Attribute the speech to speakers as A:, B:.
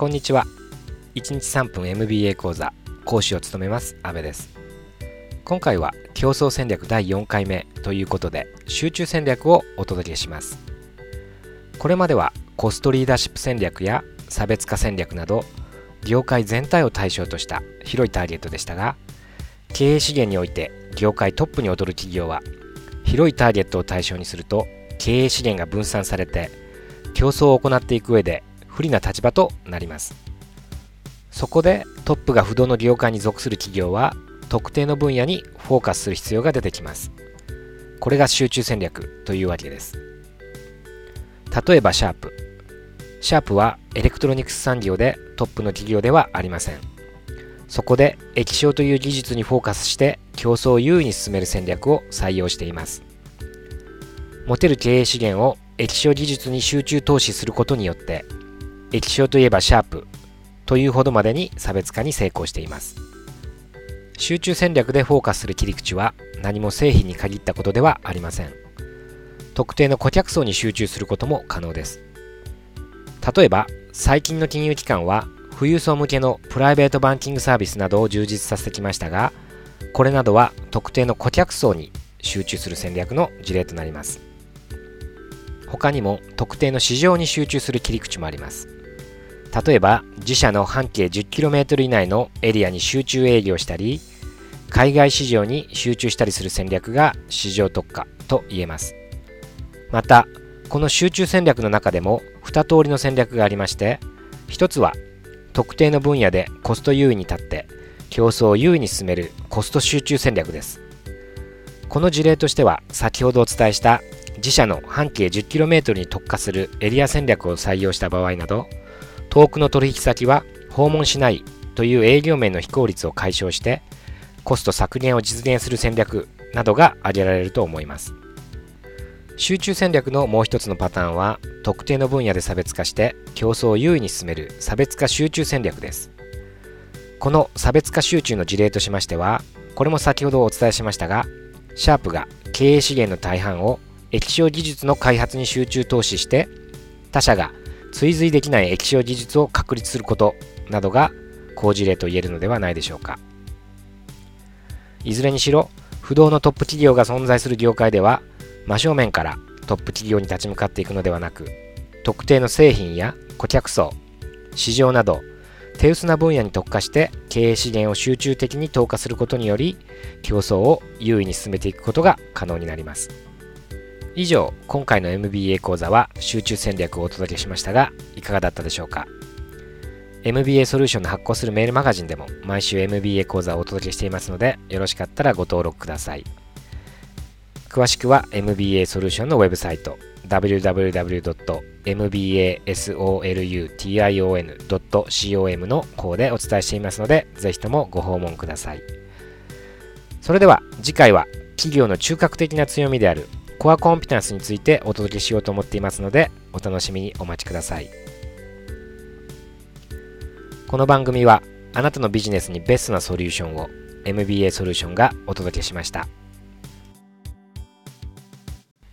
A: こんにちは。1日3分 MBA 講座講師を務めます阿部です。今回は競争戦略第4回目ということで集中戦略をお届けします。これまではコストリーダーシップ戦略や差別化戦略など業界全体を対象とした広いターゲットでしたが経営資源において業界トップに劣る企業は広いターゲットを対象にすると経営資源が分散されて競争を行っていく上で不利な立場となります。そこでトップが不動の業界に属する企業は特定の分野にフォーカスする必要が出てきます。これが集中戦略というわけです。例えばシャープ。シャープはエレクトロニクス産業でトップの企業ではありません。そこで液晶という技術にフォーカスして競争を優位に進める戦略を採用しています。持てる経営資源を液晶技術に集中投資することによって液晶といえばシャープというほどまでに差別化に成功しています。集中戦略でフォーカスする切り口は何も製品に限ったことではありません。特定の顧客層に集中することも可能です。例えば最近の金融機関は富裕層向けのプライベートバンキングサービスなどを充実させてきましたがこれなどは特定の顧客層に集中する戦略の事例となります。他にも特定の市場に集中する切り口もあります。例えば自社の半径 10km 以内のエリアに集中営業したり海外市場に集中したりする戦略が市場特化と言えます。またこの集中戦略の中でも2通りの戦略がありまして1つは特定の分野でコスト優位に立って競争を優位に進めるコスト集中戦略です。この事例としては先ほどお伝えした自社の半径 10km に特化するエリア戦略を採用した場合など遠くの取引先は訪問しないという営業面の非効率を解消してコスト削減を実現する戦略などが挙げられると思います。集中戦略のもう一つのパターンは特定の分野で差別化して競争を優位に進める差別化集中戦略です。この差別化集中の事例としましてはこれも先ほどお伝えしましたがシャープが経営資源の大半を液晶技術の開発に集中投資して他社が追随できない液晶技術を確立することなどが好事例と言えるのではないでしょうか。いずれにしろ不動のトップ企業が存在する業界では真正面からトップ企業に立ち向かっていくのではなく特定の製品や顧客層市場など手薄な分野に特化して経営資源を集中的に投下することにより競争を優位に進めていくことが可能になります。以上今回の MBA 講座は集中戦略をお届けしましたがいかがだったでしょうか？MBA ソリューションの発行するメールマガジンでも毎週 MBA 講座をお届けしていますのでよろしかったらご登録ください。詳しくは MBA ソリューションのウェブサイト www.mbasolution.com の方でお伝えしていますのでぜひともご訪問ください。それでは次回は企業の中核的な強みであるコアコンピタンスについてお届けしようと思っていますのでお楽しみにお待ちくださいこの番組はあなたのビジネスにベストなソリューションを MBA ソリューションがお届けしました。